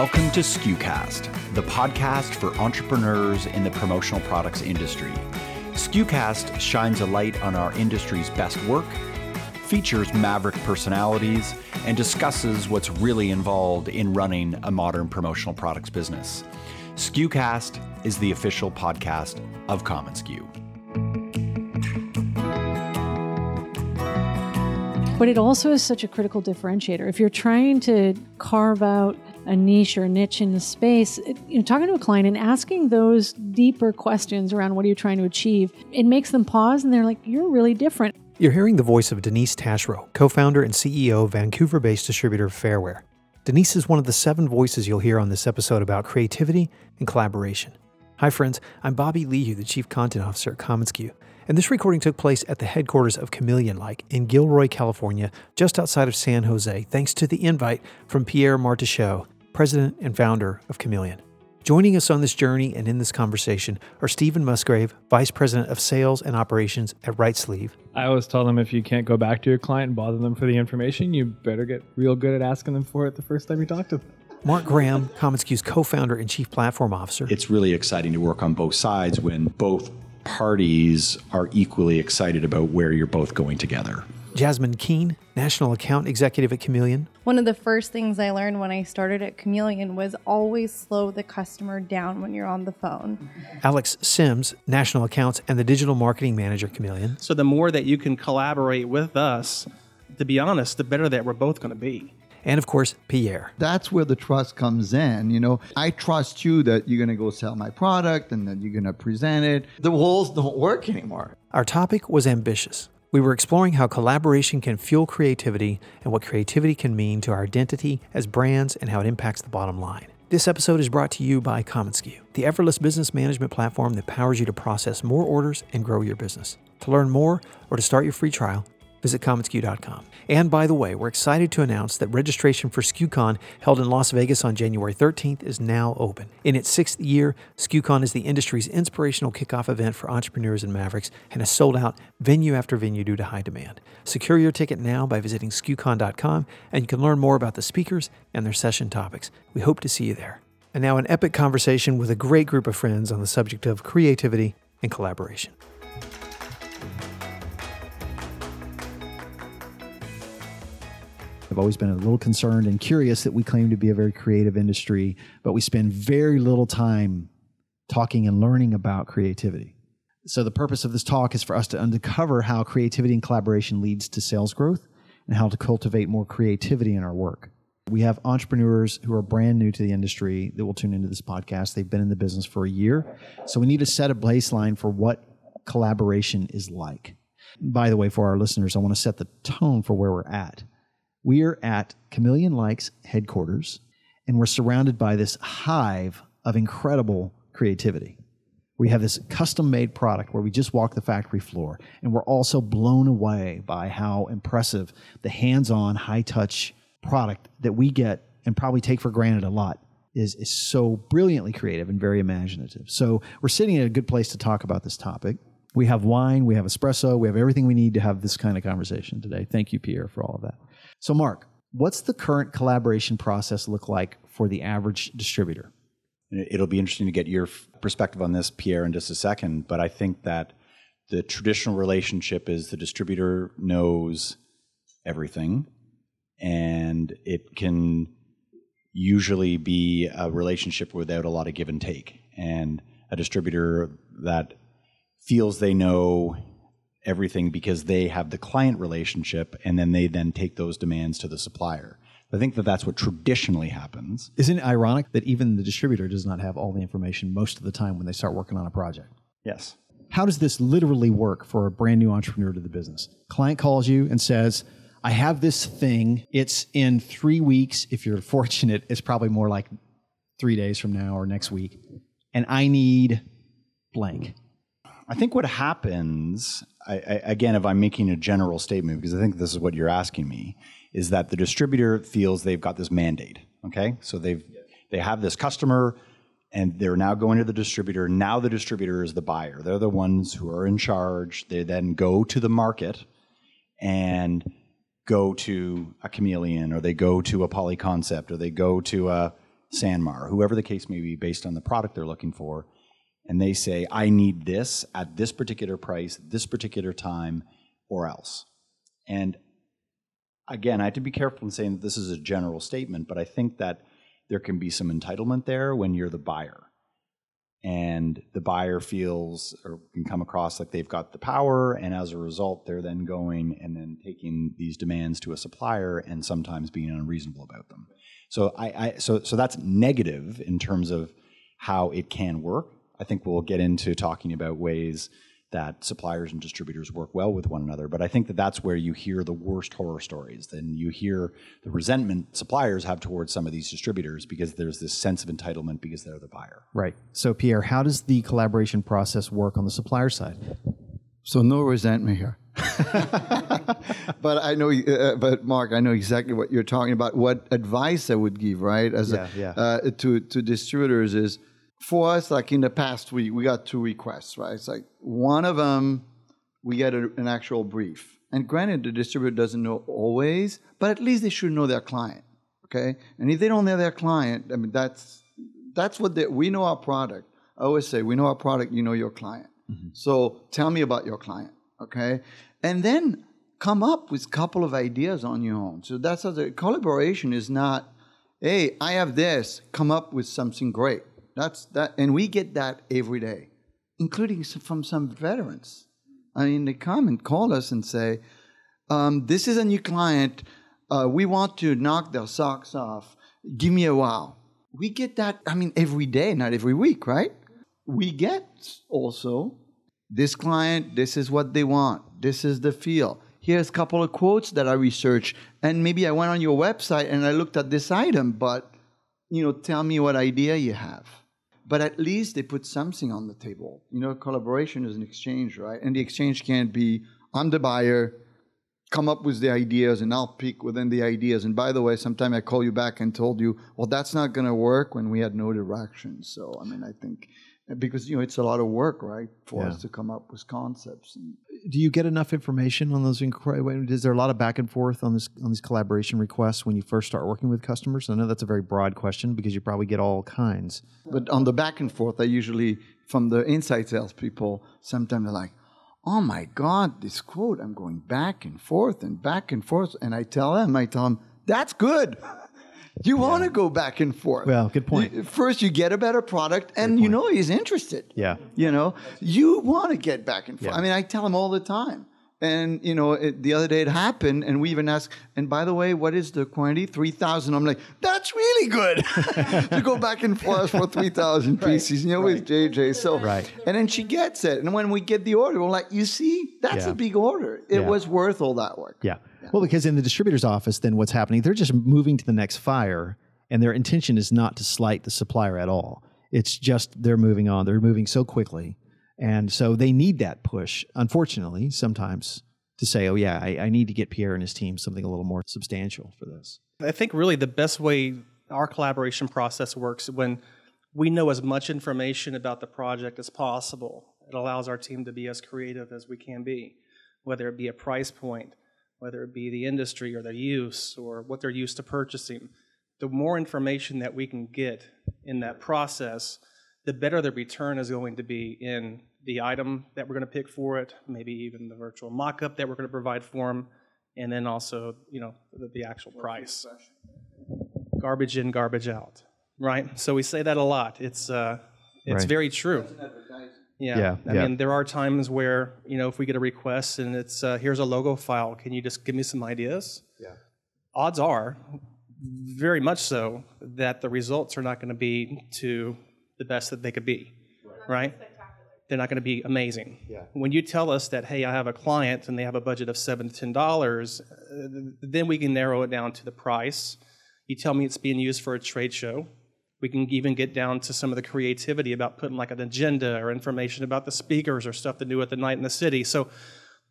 Welcome to SKUcast, the podcast for entrepreneurs in the promotional products industry. SKUcast shines a light on our industry's best work, features maverick personalities, and discusses what's really involved in running a modern promotional products business. SKUcast is the official podcast of commonsku. But it also is such a critical differentiator. If you're trying to carve out a niche or a niche in the space, you know, talking to a client and asking those deeper questions around what are you trying to achieve, it makes them pause and they're like, "You're really different." You're hearing the voice of Denise Taschereau, co-founder and CEO of Vancouver-based distributor Fairware. Denise is one of the seven voices you'll hear on this episode about creativity and collaboration. Hi, friends. I'm Bobby Leahy, the Chief Content Officer at commonsku. And this recording took place at the headquarters of Chameleon Like in Gilroy, California, just outside of San Jose, thanks to the invite from Pierre Martichoux, president and founder of Chameleon. Joining us on this journey and in this conversation are Stephen Musgrave, Vice President of Sales and Operations at Right Sleeve. I always tell them if you can't go back to your client and bother them for the information, you better get real good at asking them for it the first time you talk to them. Mark Graham, commonsku's co-founder and chief platform officer. It's really exciting to work on both sides when both parties are equally excited about where you're both going together. Jasmine Keen, National Account Executive at Chameleon. One of the first things I learned when I started at Chameleon was always slow the customer down when you're on the phone. Alex Symms, National Accounts and the Digital Marketing Manager at Chameleon. So the more that you can collaborate with us, to be honest, the better that we're both going to be and of course Pierre. That's where the trust comes in. You know, I trust you that you're going to go sell my product and that you're going to present it. The walls don't work anymore. Our topic was ambitious. We were exploring how collaboration can fuel creativity and what creativity can mean to our identity as brands and how it impacts the bottom line. This episode is brought to you by commonsku, the effortless business management platform that powers you to process more orders and grow your business. To learn more or to start your free trial, visit commonsku.com. And by the way, we're excited to announce that registration for SKUCon held in Las Vegas on January 13th is now open. In its sixth year, SKUCon is the industry's inspirational kickoff event for entrepreneurs and mavericks and has sold out venue after venue due to high demand. Secure your ticket now by visiting SKUCon.com and you can learn more about the speakers and their session topics. We hope to see you there. And now, an epic conversation with a great group of friends on the subject of creativity and collaboration. I've always been a little concerned and curious that we claim to be a very creative industry, but we spend very little time talking and learning about creativity. So, the purpose of this talk is for us to uncover how creativity and collaboration leads to sales growth and how to cultivate more creativity in our work. We have entrepreneurs who are brand new to the industry that will tune into this podcast. They've been in the business for a year. So, we need to set a baseline for what collaboration is like. By the way, for our listeners, I want to set the tone for where we're at. We are at Chameleon Likes headquarters, and we're surrounded by this hive of incredible creativity. We have this custom made product where we just walk the factory floor, and we're also blown away by how impressive the hands on, high touch product that we get and probably take for granted a lot is, is so brilliantly creative and very imaginative. So, we're sitting in a good place to talk about this topic. We have wine, we have espresso, we have everything we need to have this kind of conversation today. Thank you, Pierre, for all of that. So, Mark, what's the current collaboration process look like for the average distributor? It'll be interesting to get your perspective on this, Pierre, in just a second. But I think that the traditional relationship is the distributor knows everything, and it can usually be a relationship without a lot of give and take. And a distributor that feels they know everything because they have the client relationship and then they then take those demands to the supplier. I think that that's what traditionally happens. Isn't it ironic that even the distributor does not have all the information most of the time when they start working on a project? Yes. How does this literally work for a brand new entrepreneur to the business? Client calls you and says, I have this thing. It's in three weeks. If you're fortunate, it's probably more like three days from now or next week. And I need blank. I think what happens, I, I, again, if I'm making a general statement, because I think this is what you're asking me, is that the distributor feels they've got this mandate. Okay, so they've they have this customer, and they're now going to the distributor. Now the distributor is the buyer. They're the ones who are in charge. They then go to the market and go to a chameleon, or they go to a polyconcept, or they go to a Sanmar, whoever the case may be, based on the product they're looking for, and they say, I need this at this particular price, this particular time, or else. And again, I have to be careful in saying that this is a general statement, but I think that there can be some entitlement there when you're the buyer. And the buyer feels or can come across like they've got the power, and as a result, they're then going and then taking these demands to a supplier and sometimes being unreasonable about them. So I, I so so that's negative in terms of how it can work. I think we'll get into talking about ways that suppliers and distributors work well with one another. But I think that that's where you hear the worst horror stories. Then you hear the resentment suppliers have towards some of these distributors because there's this sense of entitlement because they're the buyer. Right. So, Pierre, how does the collaboration process work on the supplier side? So no resentment here. but I know, uh, but Mark, I know exactly what you're talking about. What advice I would give, right, as Yeah, a, yeah. Uh, to to distributors is for us. Like in the past week, we got two requests, right? It's like one of them, we get a, an actual brief, and granted, the distributor doesn't know always, but at least they should know their client, okay? And if they don't know their client, I mean, that's that's what they, we know our product. I always say, we know our product, you know your client. Mm-hmm. So tell me about your client, okay? And then come up with a couple of ideas on your own. So that's how the collaboration is not, hey, I have this, come up with something great. That's that, and we get that every day, including from some veterans. I mean, they come and call us and say, um, "This is a new client. Uh, we want to knock their socks off. Give me a wow." We get that. I mean, every day, not every week, right? We get also this client. This is what they want. This is the feel. Here's a couple of quotes that I researched, and maybe I went on your website and I looked at this item, but you know, tell me what idea you have. But at least they put something on the table. You know, collaboration is an exchange, right? And the exchange can't be I'm the buyer, come up with the ideas, and I'll pick within the ideas. And by the way, sometime I call you back and told you, well, that's not going to work when we had no direction. So, I mean, I think because you know it's a lot of work, right, for us to come up with concepts. And, Do you get enough information on those? Incre- is there a lot of back and forth on this on these collaboration requests when you first start working with customers? I know that's a very broad question because you probably get all kinds. But on the back and forth, I usually, from the inside sales people, sometimes they're like, oh my God, this quote, I'm going back and forth and back and forth. And I tell them, I tell them, that's good. You want to go back and forth. Well, good point. First, you get a better product, and you know he's interested. Yeah. You know, you want to get back and forth. Yeah. I mean, I tell him all the time. And you know, it, the other day it happened, and we even asked. And by the way, what is the quantity? Three thousand. I'm like, that's really good to go back and forth for three thousand pieces. You know, with JJ. So Right. And then she gets it, and when we get the order, we're like, you see, that's Yeah. a big order. It Yeah. was worth all that work. Yeah. Well, because in the distributor's office, then what's happening? They're just moving to the next fire, and their intention is not to slight the supplier at all. It's just they're moving on. They're moving so quickly, and so they need that push. Unfortunately, sometimes to say, "Oh yeah, I, I need to get Pierre and his team something a little more substantial for this." I think really the best way our collaboration process works when we know as much information about the project as possible. It allows our team to be as creative as we can be, whether it be a price point, whether it be the industry or their use or what they're used to purchasing. The more information that we can get in that process, the better the return is going to be in the item that we're going to pick for it, maybe even the virtual mock-up that we're going to provide for them, and then also, you know, the, the actual price. Garbage in, garbage out, right? So we say that a lot. It's uh, it's Right. very true. Yeah. Yeah, I yeah. mean, there are times where you know if we get a request and it's uh, here's a logo file, can you just give me some ideas? Yeah. Odds are, very much so, that the results are not going to be to the best that they could be, right? They're not going to be amazing. Yeah. When you tell us that, hey, I have a client and they have a budget of seven to ten dollars, uh, then we can narrow it down to the price. You tell me it's being used for a trade show. We can even get down to some of the creativity about putting like an agenda or information about the speakers or stuff to do at the night in the city. So,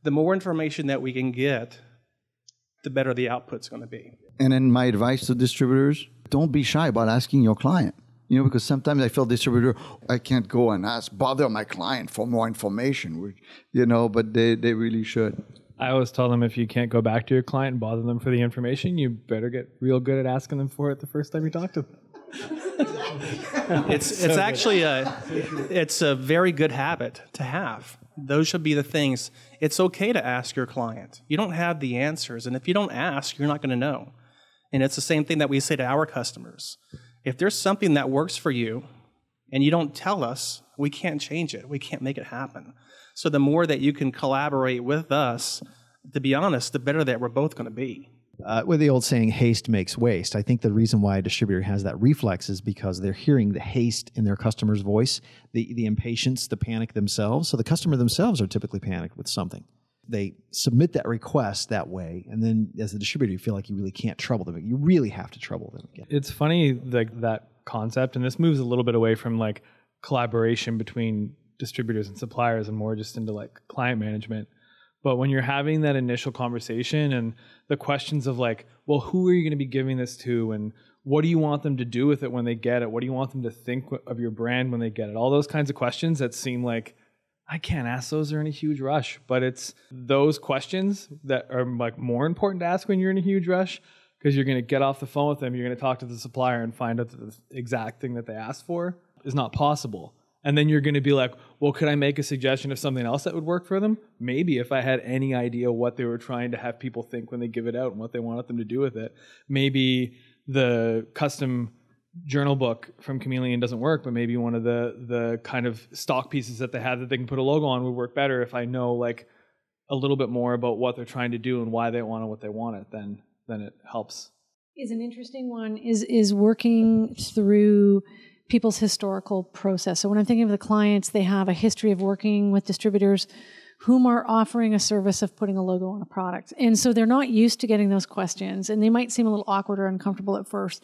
the more information that we can get, the better the output's going to be. And then my advice to distributors: don't be shy about asking your client. You know, because sometimes I feel distributor, I can't go and ask, bother my client for more information, which, you know, but they, they really should. I always tell them if you can't go back to your client and bother them for the information, you better get real good at asking them for it the first time you talk to them. it's it's actually a it's a very good habit to have. Those should be the things. It's okay to ask your client. You don't have the answers, and if you don't ask, you're not going to know. And it's the same thing that we say to our customers. If there's something that works for you and you don't tell us, we can't change it. We can't make it happen. So the more that you can collaborate with us, to be honest, the better that we're both going to be. Uh, with the old saying, haste makes waste. I think the reason why a distributor has that reflex is because they're hearing the haste in their customer's voice, the, the impatience, the panic themselves. So the customer themselves are typically panicked with something. They submit that request that way, and then as a distributor, you feel like you really can't trouble them. You really have to trouble them again. It's funny like that concept, and this moves a little bit away from like collaboration between distributors and suppliers and more just into like client management. But when you're having that initial conversation and the questions of like, well, who are you going to be giving this to? And what do you want them to do with it when they get it? What do you want them to think of your brand when they get it? All those kinds of questions that seem like I can't ask those are in a huge rush, but it's those questions that are like more important to ask when you're in a huge rush because you're going to get off the phone with them, you're going to talk to the supplier and find out that the exact thing that they asked for is not possible. And then you're going to be like, well, could I make a suggestion of something else that would work for them? Maybe if I had any idea what they were trying to have people think when they give it out and what they wanted them to do with it. Maybe the custom journal book from Chameleon doesn't work, but maybe one of the the kind of stock pieces that they have that they can put a logo on would work better if I know like a little bit more about what they're trying to do and why they want it, what they want it. Then then it helps. Is an interesting one is is working through people's historical process. So when I'm thinking of the clients, they have a history of working with distributors whom are offering a service of putting a logo on a product. And so they're not used to getting those questions and they might seem a little awkward or uncomfortable at first.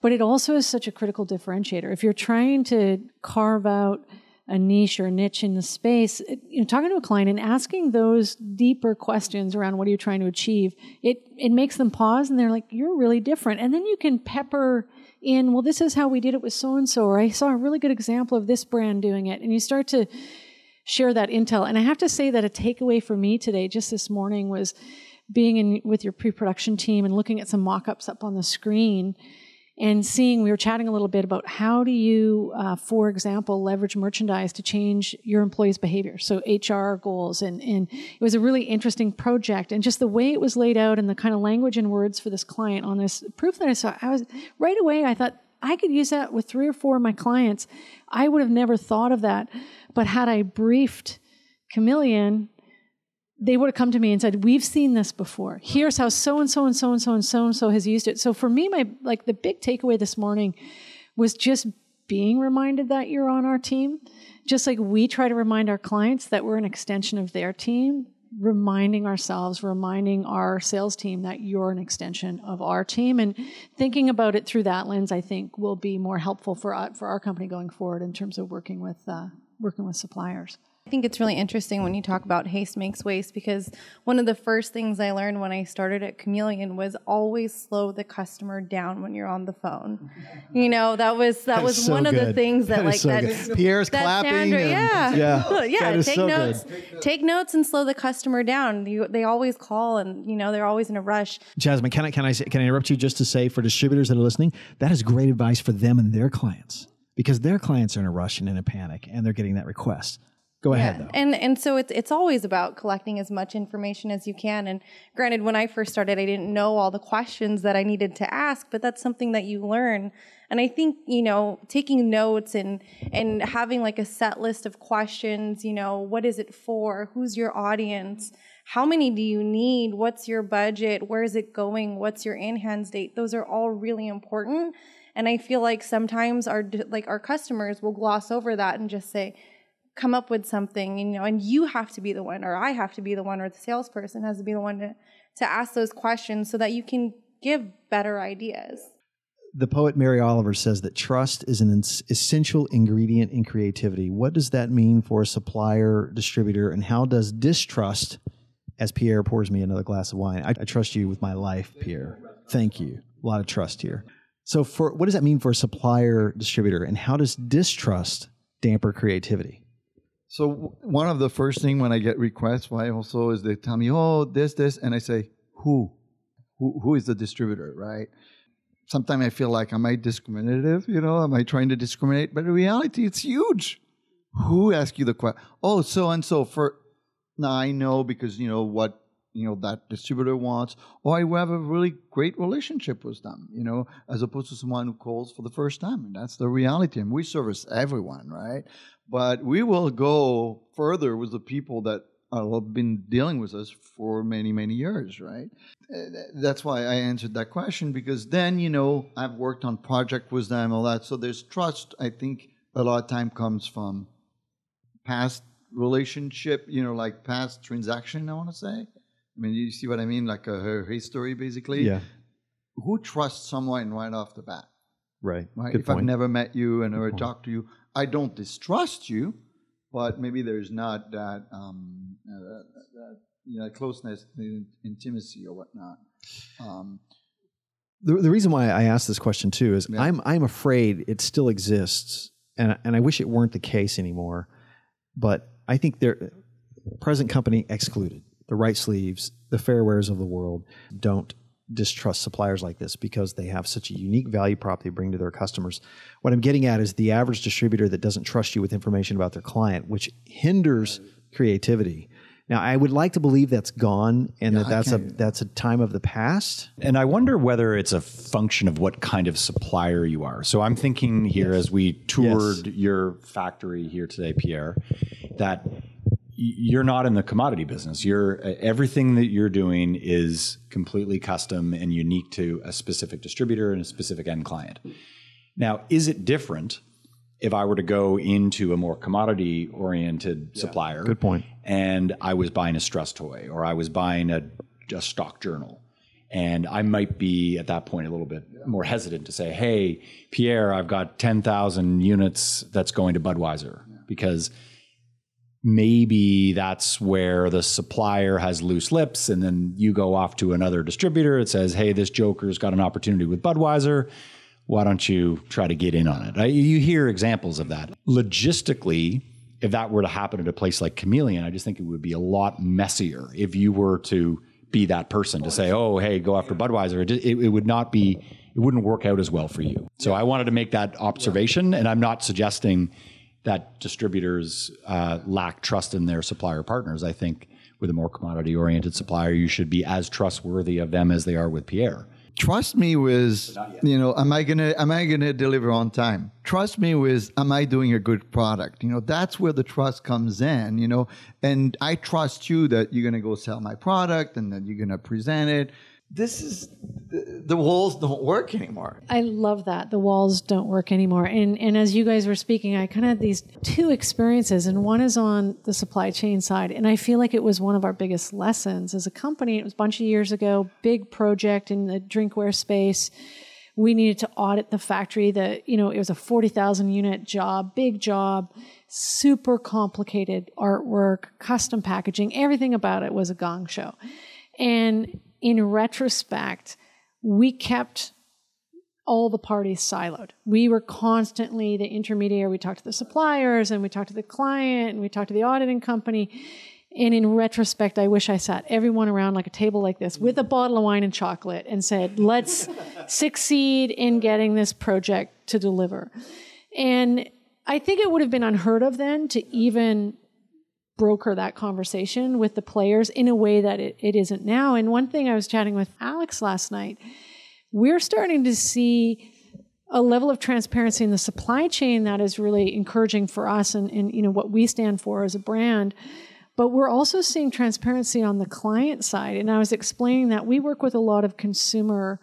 But it also is such a critical differentiator. If you're trying to carve out a niche or a niche in the space, you know, talking to a client and asking those deeper questions around what are you trying to achieve, it it makes them pause and they're like, "You're really different." And then you can pepper in, "Well, this is how we did it with so and so," or "I saw a really good example of this brand doing it," and you start to share that intel. And I have to say that a takeaway for me today, just this morning, was being in with your pre-production team and looking at some mock-ups up on the screen and seeing we were chatting a little bit about how do you uh, for example leverage merchandise to change your employees behavior. So hr goals and, and it was a really interesting project. And just the way it was laid out and the kind of language and words for this client on this proof that i saw i was right away i thought i could use that with three or four of my clients. I would have never thought of that. But had i briefed chameleon they would have come to me and said, "We've seen this before. Here's how so and so and so and so and so and so has used it." So for me, my like the big takeaway this morning was just being reminded that you're on our team, just like we try to remind our clients that we're an extension of their team. Reminding ourselves, reminding our sales team that you're an extension of our team, and thinking about it through that lens, I think will be more helpful for for our company going forward in terms of working with uh, working with suppliers. I think it's really interesting when you talk about haste makes waste because one of the first things I learned when I started at Chameleon was always slow the customer down when you're on the phone. You know, that was that, That was so one of the things that, That like so that good. Pierre's that clapping Sandra, and- yeah, yeah, yeah. take so notes, good. take notes, and slow the customer down. You, they always call, and you know they're always in a rush. Jasmine, can I can I say, can I interrupt you just to say for distributors that are listening, that is great advice for them and their clients because their clients are in a rush and in a panic and they're getting that request. Go ahead though. And and so it's it's always about collecting as much information as you can. And granted, when I first started, I didn't know all the questions that I needed to ask, but that's something that you learn. And I think you know taking notes and and having like a set list of questions. You know, what is it for? Who's your audience? How many do you need? What's your budget? Where is it going? What's your in hands date? Those are all really important. And I feel like sometimes our like our customers will gloss over that and just say come up with something, you know, and you have to be the one, or I have to be the one, or the salesperson has to be the one to, to ask those questions so that you can give better ideas. The poet Mary Oliver says that trust is an essential ingredient in creativity. What does that mean for a supplier, distributor, and how does distrust, as Pierre pours me another glass of wine, I, I trust you with my life, Pierre. Thank you. A lot of trust here. So, for what does that mean for a supplier, distributor, and how does distrust damper creativity? So one of the first thing when I get requests, why also is they tell me, oh, this, this, and I say, who, who, who is the distributor, right? sometimes I feel like, am I discriminative? You know, am I trying to discriminate? But in reality, it's huge. Who asked you the question? Oh, so and so for. Now I know because you know what you know that distributor wants, or I have a really great relationship with them. You know, as opposed to someone who calls for the first time, and that's the reality. And we service everyone, right? But we will go further with the people that uh, have been dealing with us for many, many years, right? Uh, that's why I answered that question because then, you know, I've worked on project with them, all that. So there's trust. I think a lot of time comes from past relationship, you know, like past transaction, I want to say. I mean, you see what I mean? Like a, her history, basically. Yeah. Who trusts someone right off the bat? Right. Right. Good if point. I've never met you and never point. talked to you, I don't distrust you, but maybe there's not that, um, uh, that, that you know, closeness, intimacy, or whatnot. Um, the, the reason why I asked this question too is Yeah. I'm I'm afraid it still exists, and and I wish it weren't the case anymore. But I think they're present company excluded. The right sleeves, the fairwares of the world don't distrust suppliers like this because they have such a unique value prop they bring to their customers. What I'm getting at is the average distributor that doesn't trust you with information about their client, which hinders creativity. Now, I would like to believe that's gone and that that's a that's a time of the past. And I wonder whether it's a function of what kind of supplier you are. So I'm thinking here as we toured your factory here today, Pierre, that y- you're not in the commodity business. You're uh, everything that you're doing is completely custom and unique to a specific distributor and a specific end client. Now, is it different if I were to go into a more commodity oriented supplier? Good point. And I was buying a stress toy or I was buying a, a stock journal. And I might be at that point a little bit more hesitant to say, hey, Pierre, I've got 10,000 units that's going to Budweiser because maybe that's where the supplier has loose lips and then you go off to another distributor it says hey this joker's got an opportunity with budweiser. Why don't you try to get in on it? You hear examples of that. Logistically if that were to happen at a place like chameleon i just think it would be a lot messier if you were to be that person to say oh hey go after budweiser. It, it, it would not be it wouldn't work out as well for you. So i wanted to make that observation and i'm not suggesting that distributors uh, lack trust in their supplier partners. I think with a more commodity oriented supplier, you should be as trustworthy of them as they are with Pierre. trust me with you know am i gonna am i gonna deliver on time? Trust me with am i doing a good product? You know that's where the trust comes in you know? And i trust you that you're gonna go sell my product and that you're gonna present it this is the, walls don't work anymore I love that. The walls don't work anymore. And and as you guys were speaking, I kind of had these two experiences, and one is on the supply chain side. And I feel like it was one of our biggest lessons as a company. It was a bunch of years ago, big project in the drinkware space. We needed to audit the factory. That you know, it was a forty thousand unit job, big job, super complicated artwork, custom packaging. Everything about it was a gong show. And in retrospect, we kept all the parties siloed. We were constantly the intermediary. We talked to the suppliers and we talked to the client and we talked to the auditing company. And in retrospect, I wish I sat everyone around like a table like this with a bottle of wine and chocolate and said, let's succeed in getting this project to deliver. And I think it would have been unheard of then to even broker that conversation with the players in a way that it, it isn't now. And one thing I was chatting with Alex last night, we're starting to see a level of transparency in the supply chain that is really encouraging for us and, and you know what we stand for as a brand. But we're also seeing transparency on the client side. And I was explaining that we work with a lot of consumer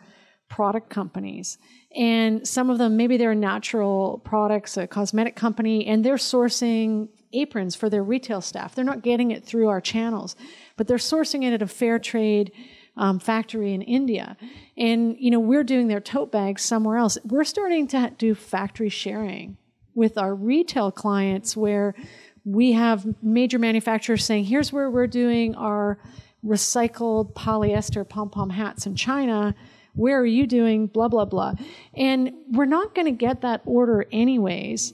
product companies. And some of them, maybe they're natural products, a cosmetic company, and they're sourcing aprons for their retail staff. They're not getting it through our channels, but they're sourcing it at a fair trade um, factory in India. And, you know, we're doing their tote bags somewhere else. We're starting to do factory sharing with our retail clients where we have major manufacturers saying, here's where we're doing our recycled polyester pom pom hats in China. Where are you doing? Blah, blah, blah. And we're not going to get that order anyways,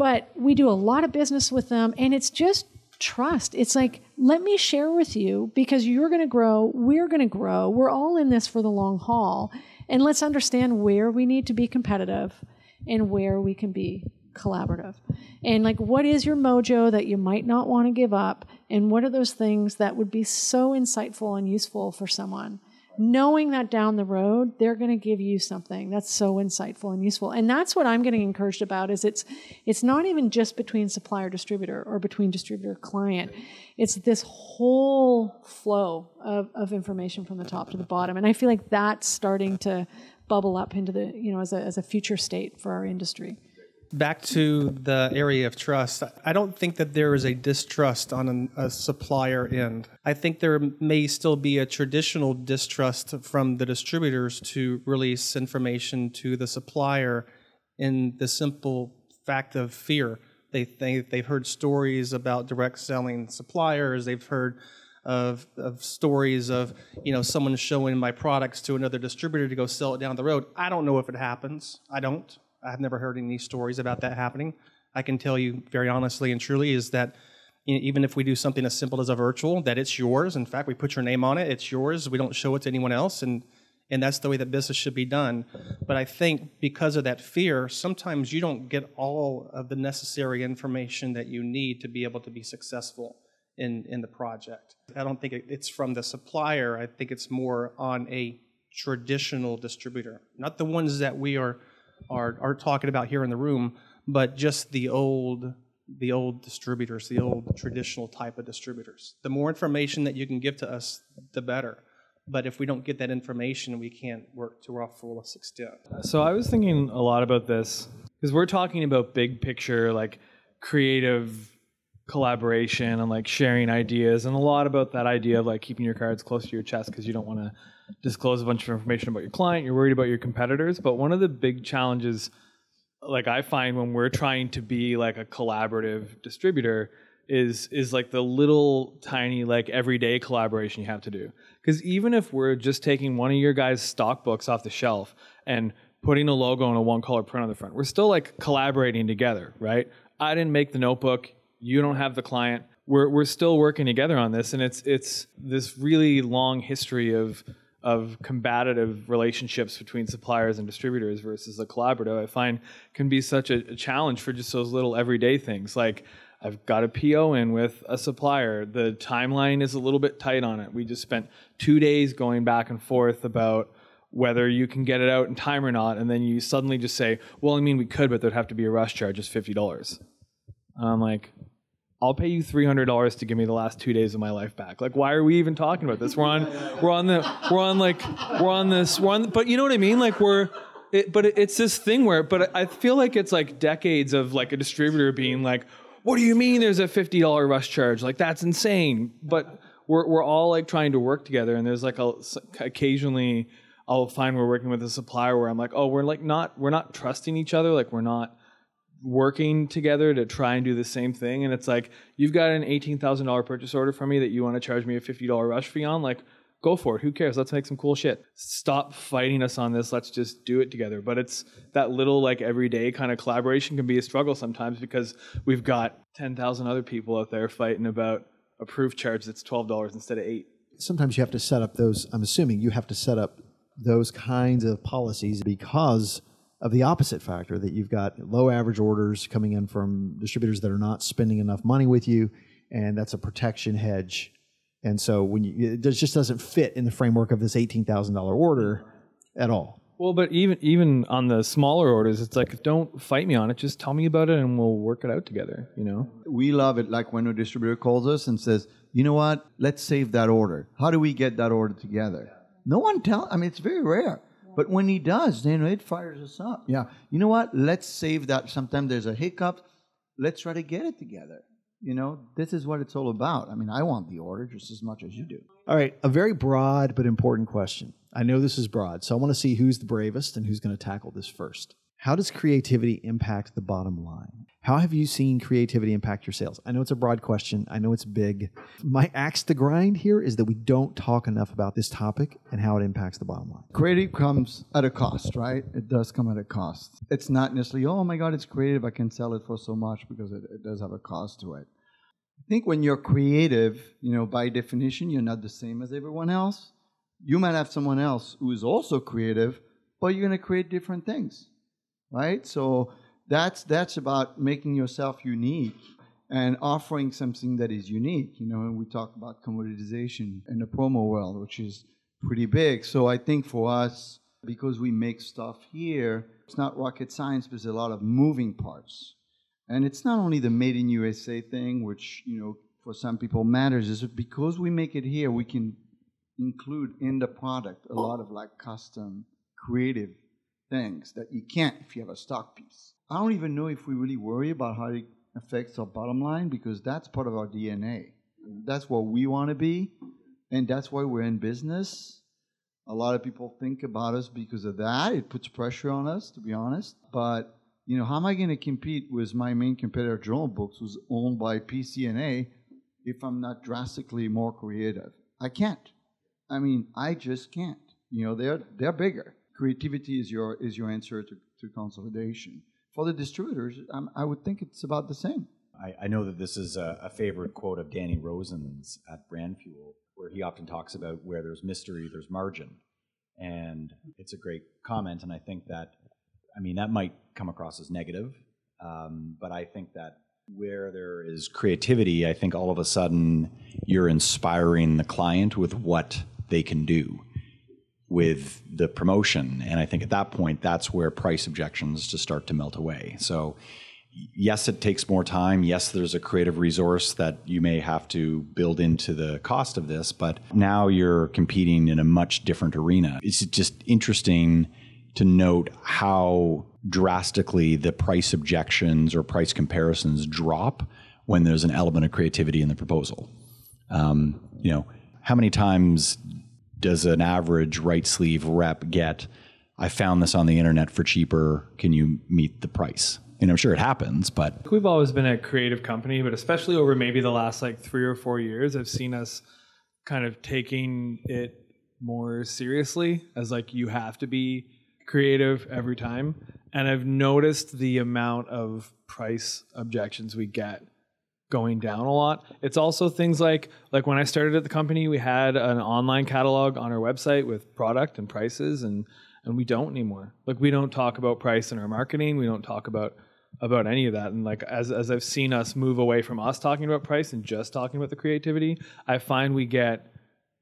but we do a lot of business with them, and it's just trust. It's like, let me share with you because you're going to grow, we're going to grow, we're all in this for the long haul. And let's understand where we need to be competitive and where we can be collaborative. And like, what is your mojo that you might not want to give up? And what are those things that would be so insightful and useful for someone? Knowing that down the road, they're going to give you something that's so insightful and useful. And that's what I'm getting encouraged about is it's it's not even just between supplier distributor or between distributor client. It's this whole flow of, of information from the top to the bottom. And I feel like that's starting to bubble up into the, you know, as a, as a future state for our industry back to the area of trust, I don't think that there is a distrust on an, a supplier end. I think there may still be a traditional distrust from the distributors to release information to the supplier in the simple fact of fear. They, they, they've heard stories about direct selling suppliers, they've heard of, of stories of you know someone showing my products to another distributor to go sell it down the road. I don't know if it happens. I don't. I've never heard any stories about that happening. I can tell you very honestly and truly is that even if we do something as simple as a virtual, that it's yours. In fact, we put your name on it. It's yours. We don't show it to anyone else, and and that's the way that business should be done. But I think because of that fear, sometimes you don't get all of the necessary information that you need to be able to be successful in in the project. I don't think it's from the supplier. I think it's more on a traditional distributor, not the ones that we are are, are talking about here in the room, but just the old the old distributors, the old traditional type of distributors. The more information that you can give to us, the better. But if we don't get that information, we can't work to our fullest extent. So I was thinking a lot about this because we're talking about big picture, like creative collaboration and like sharing ideas, and a lot about that idea of like keeping your cards close to your chest because you don't want to disclose a bunch of information about your client, you're worried about your competitors. But one of the big challenges, like I find when we're trying to be like a collaborative distributor, is is like the little tiny like everyday collaboration you have to do. Because even if we're just taking one of your guys' stock books off the shelf and putting a logo and a one color print on the front, we're still like collaborating together, right? I didn't make the notebook. You don't have the client. We're we're still working together on this, and it's it's this really long history of of combative relationships between suppliers and distributors versus a collaborative, I find can be such a, a, challenge for just those little everyday things. Like I've got a PO in with a supplier. The timeline is a little bit tight on it. We just spent two days going back and forth about whether you can get it out in time or not, and then you suddenly just say, "Well, I mean, we could, but there'd have to be a rush charge, it's fifty dollars." I'm like, I'll pay you three hundred dollars to give me the last two days of my life back. Like, why are we even talking about this? We're on, we're on the, we're on like, we're on this, we're on. But you know what I mean? Like, we're, it, but it's this thing where, but I feel like it's like decades of like a distributor being like, what do you mean there's a fifty dollar rush charge? Like, that's insane. But we're we're all like trying to work together, and there's like a occasionally I'll find we're working with a supplier where I'm like, oh, we're like not, we're not trusting each other, like we're not working together to try and do the same thing and it's like you've got an $18,000 purchase order from me that you want to charge me a $50 rush fee on like go for it who cares? Let's make some cool shit. Stop fighting us on this let's just do it together. But it's that little like everyday kind of collaboration can be a struggle sometimes because we've got 10,000 other people out there fighting about a proof charge that's $12 instead of 8 sometimes you have to set up those i'm assuming you have to set up those kinds of policies because of the opposite factor that you've got low average orders coming in from distributors that are not spending enough money with you, and that's a protection hedge. And so when you, it just doesn't fit in the framework of this eighteen thousand dollar order at all. Well, but even even on the smaller orders, it's like don't fight me on it. Just tell me about it, and we'll work it out together. You know. We love it. Like when a distributor calls us and says, "You know what? Let's save that order. How do we get that order together?" No one tell. I mean, it's very rare. But when he does, then it fires us up. Yeah. You know what? Let's save that. Sometimes there's a hiccup. Let's try to get it together. You know, this is what it's all about. I mean, I want the order just as much as you do. All right. A very broad but important question. I know this is broad, so I want to see who's the bravest and who's going to tackle this first. How does creativity impact the bottom line? How have you seen creativity impact your sales? I know it's a broad question. I know it's big. My axe to grind here is that we don't talk enough about this topic and how it impacts the bottom line. Creative comes at a cost, right? It does come at a cost. It's not necessarily, oh my God, it's creative. I can sell it for so much because it, it does have a cost to it. I think when you're creative, you know, by definition, you're not the same as everyone else. You might have someone else who is also creative, but you're going to create different things, right? So that's that's about making yourself unique and offering something that is unique. You know, and we talk about commoditization in the promo world, which is pretty big. So I think for us, because we make stuff here, it's not rocket science, but there's a lot of moving parts. And it's not only the made in USA thing, which, you know, for some people matters, is because we make it here, we can include in the product a lot of like custom creative things that you can't if you have a stock piece. I don't even know if we really worry about how it affects our bottom line because that's part of our DNA. That's what we want to be, and that's why we're in business. A lot of people think about us because of that. It puts pressure on us, to be honest. But you know, how am I going to compete with my main competitor, Journal Books, who's owned by PCNA, if I'm not drastically more creative? I can't. I mean, I just can't. You know, they're they're bigger. Creativity is your is your answer to, to consolidation. For the distributors, um, I would think it's about the same. I, I know that this is a, a, favorite quote of Danny Rosen's at Brand Fuel, where he often talks about where there's mystery, there's margin. And it's a great comment. And I think that, I mean, that might come across as negative, um, but I think that where there is creativity, I think all of a sudden you're inspiring the client with what they can do with the promotion. And I think at that point, that's where price objections just start to melt away. So, yes, it takes more time. Yes, there's a creative resource that you may have to build into the cost of this, but now you're competing in a much different arena. It's just interesting to note how drastically the price objections or price comparisons drop when there's an element of creativity in the proposal. Um, you know, how many times does an average right sleeve rep get? I found this on the internet for cheaper. Can you meet the price? And I'm sure it happens, but we've always been a creative company, but especially over maybe the last like three or four years, I've seen us kind of taking it more seriously as like you have to be creative every time. And I've noticed the amount of price objections we get going down a lot. It's also things like like when I started at the company, we had an online catalog on our website with product and prices and and we don't anymore. Like we don't talk about price in our marketing, we don't talk about about any of that and like as as I've seen us move away from us talking about price and just talking about the creativity, I find we get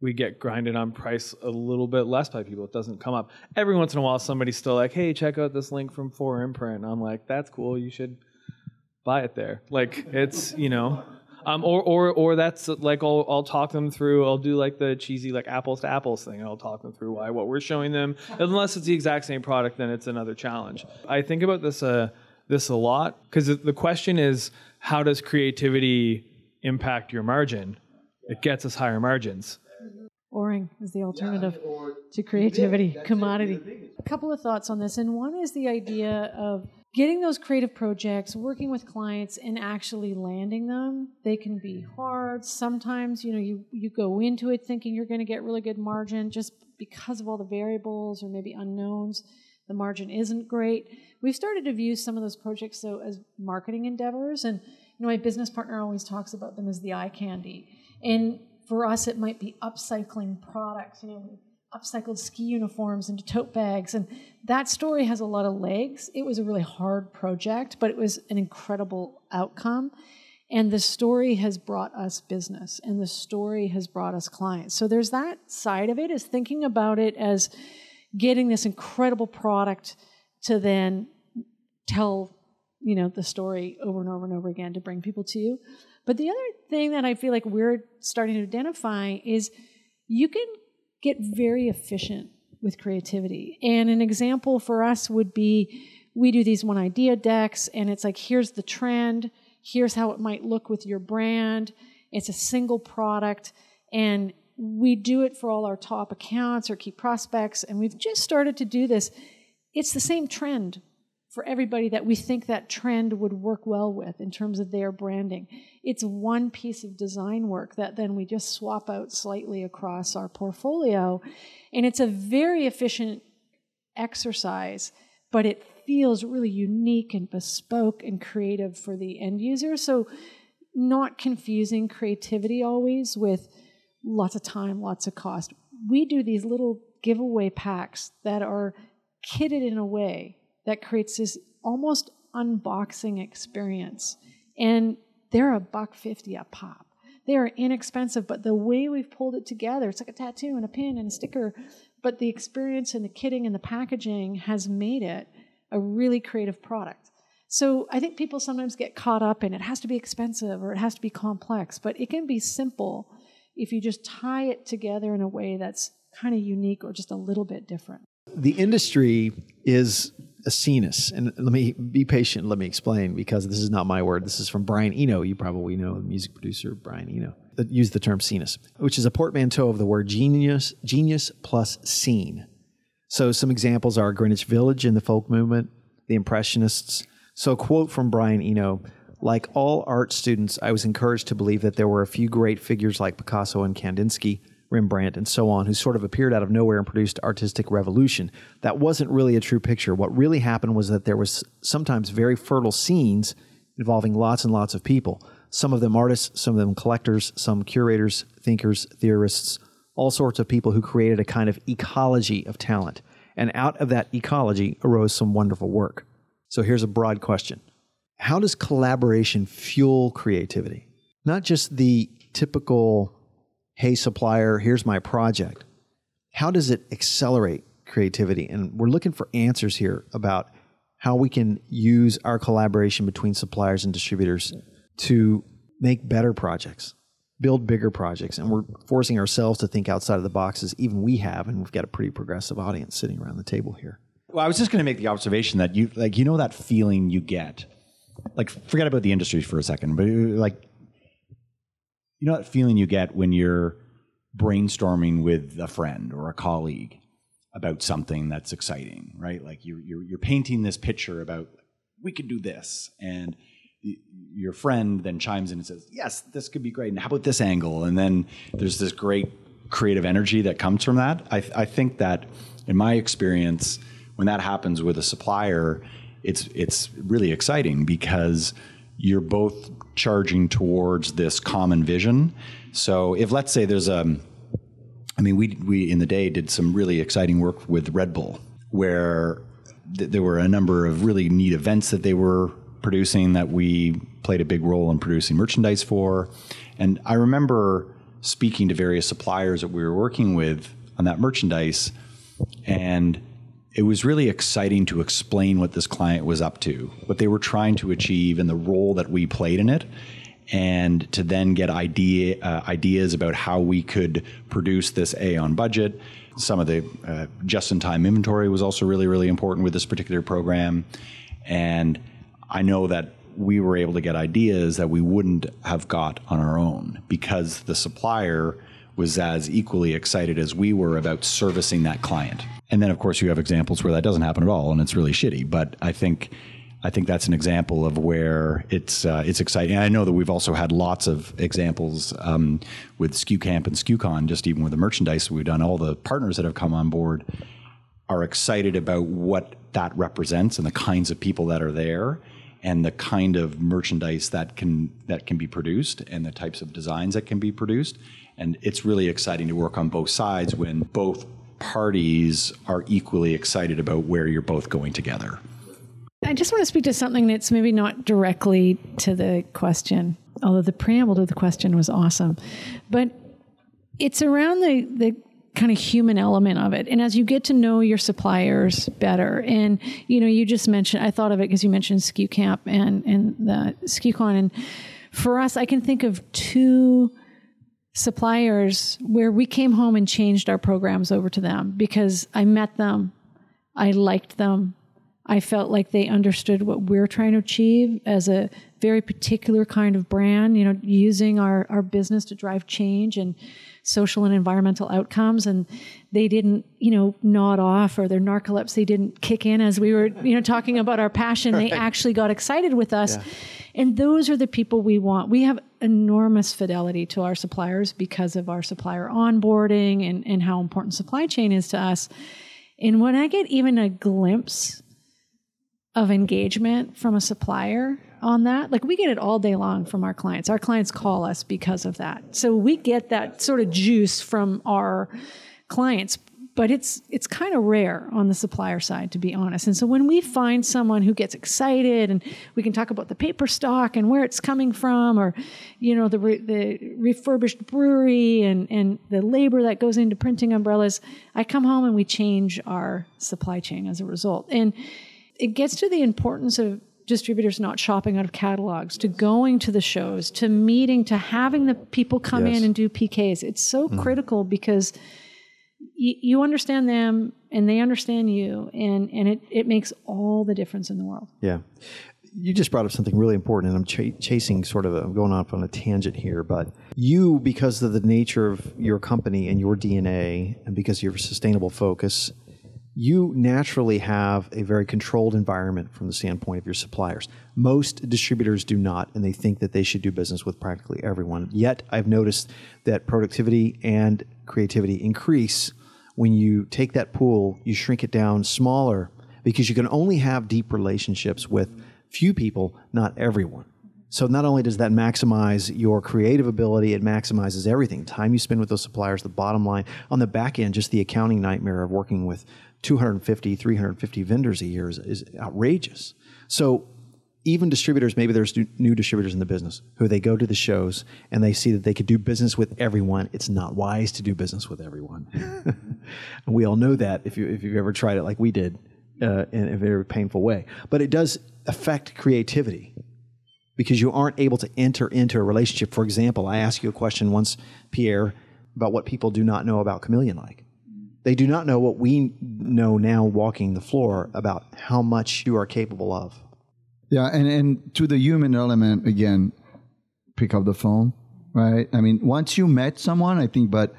we get grinded on price a little bit less by people. It doesn't come up. Every once in a while somebody's still like, "Hey, check out this link from 4imprint." And I'm like, "That's cool. You should buy it there. Like it's you know, um, or or or that's like I'll I'll talk them through. I'll do like the cheesy like apples to apples thing. I'll talk them through why what we're showing them. Unless it's the exact same product, then it's another challenge. I think about this uh this a lot because the question is how does creativity impact your margin? It gets us higher margins. Boring is the alternative yeah, to creativity, commodity. A couple of thoughts on this, and one is the idea of getting those creative projects, working with clients, and actually landing them, they can be hard. Sometimes, you know, you, you go into it thinking you're going to get really good margin just because of all the variables or maybe unknowns. The margin isn't great. We've started to view some of those projects though as marketing endeavors, and you know, my business partner always talks about them as the eye candy. And for us, it might be upcycling products. You know, upcycled ski uniforms into tote bags. And that story has a lot of legs. It was a really hard project, but it was an incredible outcome. And the story has brought us business and the story has brought us clients. So there's that side of it is thinking about it as getting this incredible product to then tell, you know, the story over and over and over again to bring people to you. But the other thing that I feel like we're starting to identify is you can get very efficient with creativity. And an example for us would be we do these one idea decks, and it's like, here's the trend, here's how it might look with your brand. It's a single product, and we do it for all our top accounts or key prospects, and we've just started to do this. It's the same trend for everybody that we think that trend would work well with in terms of their branding. It's one piece of design work that then we just swap out slightly across our portfolio. And it's a very efficient exercise, but it feels really unique and bespoke and creative for the end user. So, not confusing creativity always with lots of time, lots of cost. We do these little giveaway packs that are kitted in a way that creates this almost unboxing experience. And they're a buck fifty a pop. They are inexpensive, but the way we've pulled it together, it's like a tattoo and a pin and a sticker, but the experience and the kitting and the packaging has made it a really creative product. So I think people sometimes get caught up in it has to be expensive or it has to be complex, but it can be simple if you just tie it together in a way that's kind of unique or just a little bit different. The industry is a scenius, and let me be patient. Let me explain because this is not my word. This is from Brian Eno. You probably know the music producer Brian Eno that used the term scenius, which is a portmanteau of the word genius, genius plus scene. So some examples are Greenwich Village in the folk movement, the Impressionists. So a quote from Brian Eno. Like all art students, I was encouraged to believe that there were a few great figures like Picasso and Kandinsky, Rembrandt, and so on, who sort of appeared out of nowhere and produced artistic revolution. That wasn't really a true picture. What really happened was that there was sometimes very fertile scenes involving lots and lots of people. Some of them artists, some of them collectors, some curators, thinkers, theorists, all sorts of people who created a kind of ecology of talent. And out of that ecology arose some wonderful work. So here's a broad question How does collaboration fuel creativity? Not just the typical, hey, supplier, here's my project. How does it accelerate creativity? And we're looking for answers here about how we can use our collaboration between suppliers and distributors to make better projects, build bigger projects. And we're forcing ourselves to think outside of the boxes, even we have. And we've got a pretty progressive audience sitting around the table here. Well, I was just going to make the observation that you like you know that feeling you get. Like forget about the industry for a second, but like you know that feeling you get when you're brainstorming with a friend or a colleague about something that's exciting, right? Like you're you're, you're painting this picture about we could do this and your friend then chimes in and says, "Yes, this could be great." And how about this angle? And then there's this great creative energy that comes from that. I, I think that, in my experience, when that happens with a supplier, it's it's really exciting because you're both charging towards this common vision. So if let's say there's a I mean, we we in the day did some really exciting work with Red Bull, where th- there were a number of really neat events that they were producing that we played a big role in producing merchandise for. And I remember speaking to various suppliers that we were working with on that merchandise, and it was really exciting to explain what this client was up to, what they were trying to achieve, and the role that we played in it. And to then get idea uh, ideas about how we could produce this a on budget. Some of the uh, just-in-time inventory was also really, really important with this particular program. And I know that we were able to get ideas that we wouldn't have got on our own because the supplier was as equally excited as we were about servicing that client. And then of course you have examples where that doesn't happen at all and it's really shitty, but I think I think that's an example of where it's uh, it's exciting. And I know that we've also had lots of examples um, with SKU Camp and SKUCon, just even with the merchandise we've done. All the partners that have come on board are excited about what that represents and the kinds of people that are there and the kind of merchandise that can that can be produced and the types of designs that can be produced. And it's really exciting to work on both sides when both parties are equally excited about where you're both going together. I just want to speak to something that's maybe not directly to the question, although the preamble to the question was awesome. But it's around the, the kind of human element of it. And as you get to know your suppliers better, and you know, you just mentioned, I thought of it because you mentioned SKU Camp and, and the SKUCon. And for us, I can think of two suppliers where we came home and changed our programs over to them because I met them, I liked them, I felt like they understood what we're trying to achieve as a very particular kind of brand, you know, using our, our business to drive change and social and environmental outcomes. And they didn't, you know, nod off or their narcolepsy didn't kick in as we were, you know, talking about our passion. They actually got excited with us. Yeah. And those are the people we want. We have enormous fidelity to our suppliers because of our supplier onboarding and, and how important supply chain is to us. And when I get even a glimpse of engagement from a supplier on that. Like we get it all day long from our clients. Our clients call us because of that. So we get that sort of juice from our clients. But it's it's kind of rare on the supplier side to be honest. And so when we find someone who gets excited and we can talk about the paper stock and where it's coming from or you know the re- the refurbished brewery and and the labor that goes into printing umbrellas i come home and we change our supply chain as a result. And it gets to the importance of distributors not shopping out of catalogs to going to the shows to meeting to having the people come Yes. in and do pks it's so mm-hmm. critical because y- you understand them and they understand you and and it, it makes all the difference in the world Yeah. You just brought up something really important, and I'm ch- chasing sort of, I'm going off on a tangent here, but you, because of the nature of your company and your DNA, and because of your sustainable focus, you naturally have a very controlled environment from the standpoint of your suppliers. Most distributors do not, and they think that they should do business with practically everyone. Yet, I've noticed that productivity and creativity increase when you take that pool, you shrink it down smaller because you can only have deep relationships with few people, not everyone. So not only does that maximize your creative ability, it maximizes everything. Time you spend with those suppliers, the bottom line. On the back end, just the accounting nightmare of working with 250, 350 vendors a year is, is outrageous. So even distributors, maybe there's new- distributors in the business who they go to the shows and they see that they could do business with everyone. It's not wise to do business with everyone. we all know that if, you, if you've ever tried it like we did uh, in a very painful way. But it does affect creativity because you aren't able to enter into a relationship. For example, I asked you a question once, Pierre, about what people do not know about Chameleon like. They do not know what we know now walking the floor about how much you are capable of. Yeah, and, and to the human element again, pick up the phone, right? I mean, once you met someone, I think, but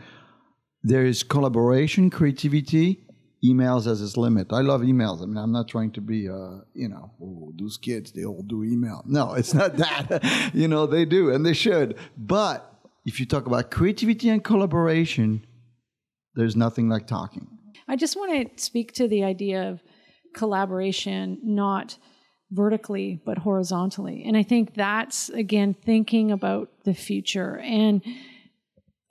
there is collaboration, creativity. Emails as its limit. I love emails. I mean, I'm not trying to be, uh, you know, oh, those kids they all do email. No, it's not that. you know, they do and they should. But if you talk about creativity and collaboration, there's nothing like talking. I just want to speak to the idea of collaboration, not vertically, but horizontally. And I think that's, again, thinking about the future. And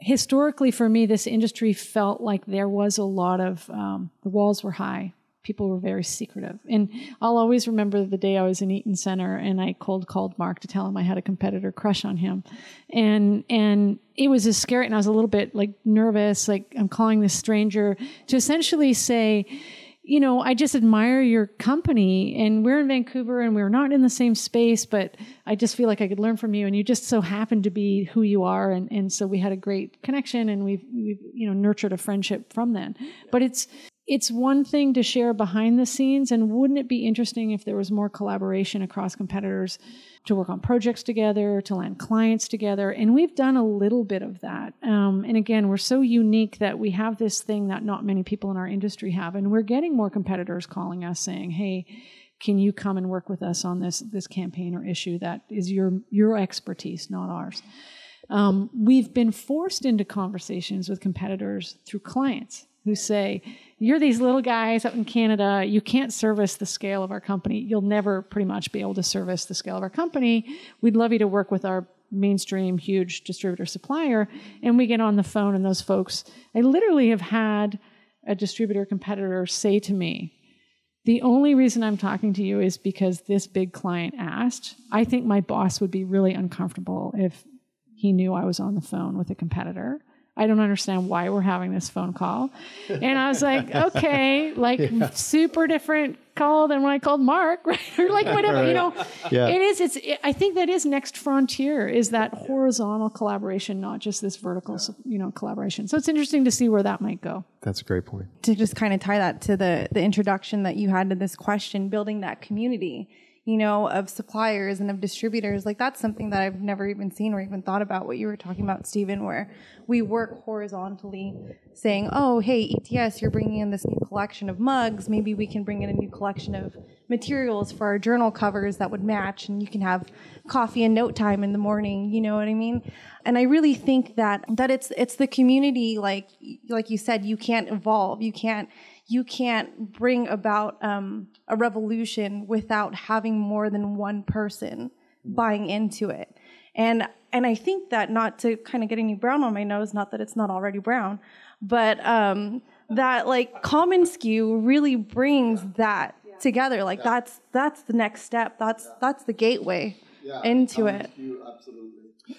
historically, for me, this industry felt like there was a lot of, um, the walls were high. People were very secretive. And I'll always remember the day I was in Eaton Center and I cold called Mark to tell him I had a competitor crush on him. And and it was as scary and I was a little bit like nervous, like I'm calling this stranger to essentially say, you know, I just admire your company and we're in Vancouver and we're not in the same space, but I just feel like I could learn from you and you just so happen to be who you are and, and so we had a great connection and we've we've you know nurtured a friendship from then. But it's it's one thing to share behind the scenes and wouldn't it be interesting if there was more collaboration across competitors to work on projects together to land clients together? And we've done a little bit of that. Um, and again we're so unique that we have this thing that not many people in our industry have and we're getting more competitors calling us saying hey can you come and work with us on this this campaign or issue that is your your expertise not ours? Um, we've been forced into conversations with competitors through clients who say, You're these little guys out in Canada. You can't service the scale of our company. You'll never pretty much be able to service the scale of our company. We'd love you to work with our mainstream, huge distributor supplier. And we get on the phone, and those folks, I literally have had a distributor competitor say to me, the only reason I'm talking to you is because this big client asked. I think my boss would be really uncomfortable if he knew I was on the phone with a competitor. I don't understand why we're having this phone call. And I was like, okay, like super different call than when I called Mark, right? or like whatever, you know. Yeah. It is, it's, it, I think that is next frontier is that horizontal collaboration, not just this vertical, you know, collaboration. So it's interesting to see where that might go. That's a great point. to just kind of tie that to the the introduction that you had to this question building that community you know of suppliers and of distributors like that's something that i've never even seen or even thought about what you were talking about stephen where we work horizontally saying oh hey ets you're bringing in this new collection of mugs. Maybe we can bring in a new collection of materials for our journal covers that would match and you can have coffee and note time in the morning. You know what i mean? And i really think that that it's it's the community like like you said you can't evolve. You can't you can't bring about um, a revolution without having more than one person buying into it. And and i think that not to kind of get any brown on my nose not that it's not already brown but um that like commonsku really brings that together. Like that's that's the next step. That's that's the gateway into it.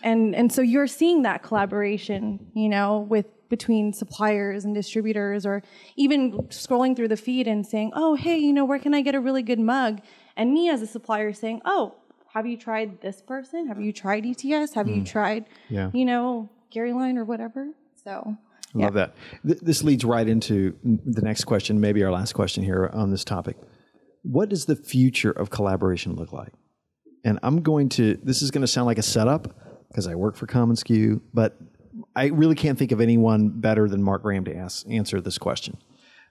And and so you're seeing that collaboration, you know, with between suppliers and distributors or even scrolling through the feed and saying, "Oh, hey, you know, where can I get a really good mug?" And me as a supplier saying, "Oh, have you tried this person? Have you tried ETS? Have you mm. tried, Yeah. you know, Garyline or whatever?" So, I Love that. Th- this leads right into the next question, maybe our last question here on this topic. What does the future of collaboration look like? And I'm going to, this is going to sound like a setup because I work for commonsku, but I really can't think of anyone better than Mark Graham to ask, answer this question.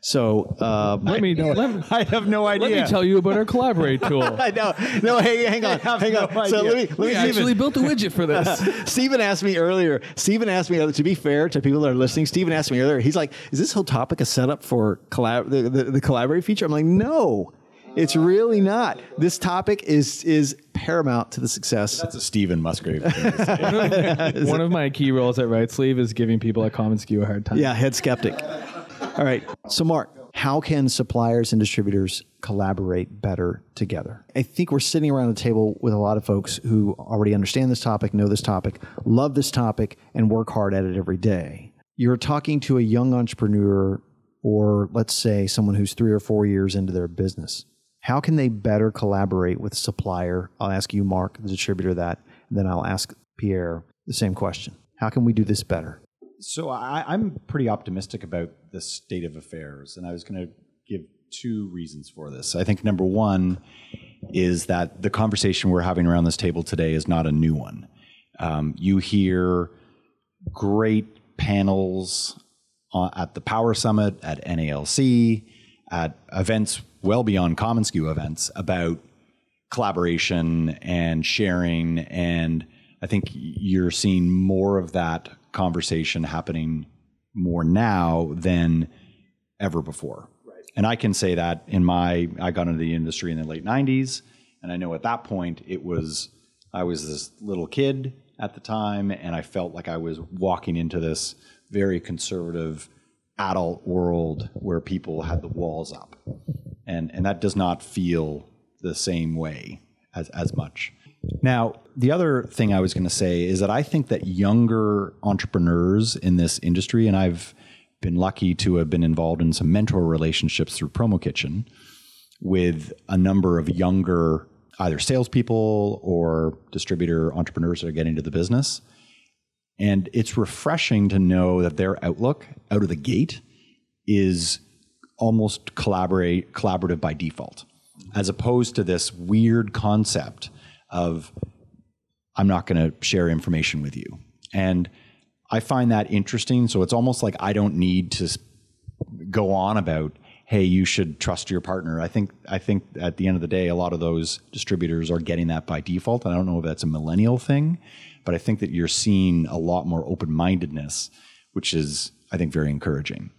So um, Let me, let I have no idea. let me tell you about our collaborate tool. I know. No, hey, hang on, hang on. so let me let me We if actually built a widget for this. Stephen asked me earlier. Stephen asked me to be fair to people that are listening. Stephen asked me earlier. He's like, "Is this whole topic a setup for collab the, the, the collaborate feature?" I'm like, "No, it's really not. This topic is is paramount to the success." That's a Stephen Musgrave. thing to say. One of my key roles at Right Sleeve is giving people at commonsku a hard time. Yeah, head skeptic. All right. So, Mark, how can suppliers and distributors collaborate better together? I think we're sitting around the table with a lot of folks who already understand this topic, know this topic, love this topic, and work hard at it every day. You're talking to a young entrepreneur, or let's say someone who's three or four years into their business. How can they better collaborate with supplier? I'll ask you, Mark, the distributor, that, and then I'll ask Pierre the same question. How can we do this better? So I, I'm pretty optimistic about the state of affairs, and I was going to give two reasons for this. I think number one is that the conversation we're having around this table today is not a new one. Um, you hear great panels uh, at the Power Summit, at NALC, at events well beyond commonsku events about collaboration and sharing. And I think you're seeing more of that conversation happening more now than ever before. Right. And I can say that in my, I got into the industry in the late 90s. And I know at that point it was, I was this little kid at the time, and I felt like I was walking into this very conservative adult world where people had the walls up. And, and that does not feel the same way as, as much. Now, the other thing I was going to say is that I think that younger entrepreneurs in this industry, and I've been lucky to have been involved in some mentor relationships through Promo Kitchen with a number of younger either salespeople or distributor entrepreneurs that are getting into the business. And it's refreshing to know that their outlook out of the gate is almost collaborate collaborative by default, as opposed to this weird concept of I'm not going to share information with you. And I find that interesting. So it's almost like I don't need to go on about, hey, you should trust your partner. I think I think at the end of the day, a lot of those distributors are getting that by default. And I don't know if that's a millennial thing, but I think that you're seeing a lot more open mindedness, which is I think very encouraging.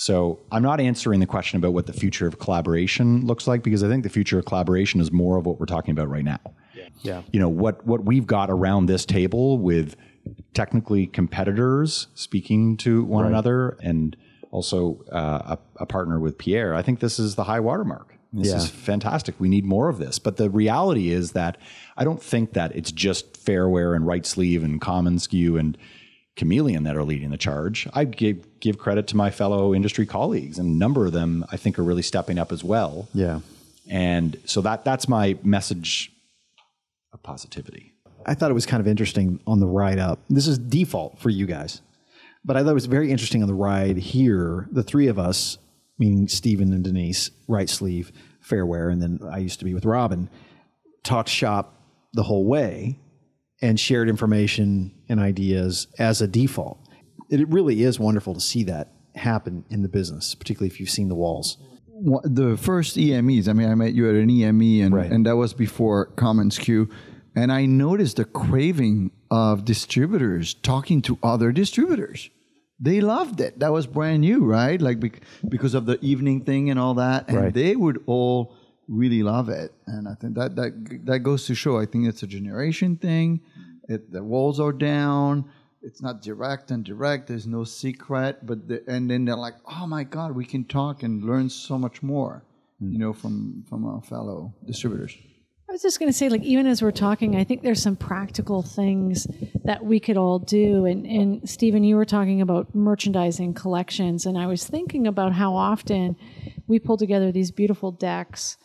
So I'm not answering the question about what the future of collaboration looks like because I think the future of collaboration is more of what we're talking about right now. Yeah. You know what what we've got around this table with technically competitors speaking to one another and also uh, a, a partner with Pierre. I think this is the high watermark. This Yeah. is fantastic. We need more of this. But the reality is that I don't think that it's just Fairware and Right Sleeve and commonsku and Chameleon that are leading the charge. I give give credit to my fellow industry colleagues, and a number of them I think are really stepping up as well. Yeah. And so that that's my message of positivity. I thought it was kind of interesting on the ride up. This is default for you guys, but I thought it was very interesting on the ride here. The three of us, meaning Stephen and Denise, right sleeve, Fairware, and then I used to be with Robin, talked shop the whole way and shared information and ideas as a default. It really is wonderful to see that happen in the business, particularly if you've seen the walls. The first EMEs. I mean, I met you at an EME, and Right. and that was before commonsku, and I noticed the craving of distributors talking to other distributors. They loved it. That was brand new, right? Like because of the evening thing and all that, and Right. they would all really love it. And I think that that that goes to show. I think it's a generation thing. It, the walls are down. it's not direct and direct. There's no secret, but the, and then they're like, oh my god, we can talk and learn so much more, mm. you know, from from our fellow distributors. I was just going to say, like, even as we're talking, I think there's some practical things that we could all do. And, and Stephen, you were talking about merchandising collections, and I was thinking about how often we pull together these beautiful decks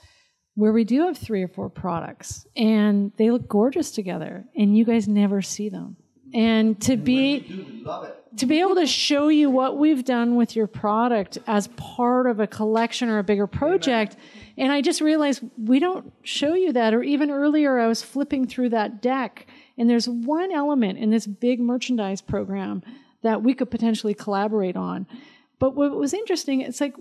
where we do have three or four products, and they look gorgeous together, and you guys never see them. And to be to be able to show you what we've done with your product as part of a collection or a bigger project. And I just realized we don't show you that. Or even earlier, I was flipping through that deck, and there's one element in this big merchandise program that we could potentially collaborate on. But what was interesting, it's like,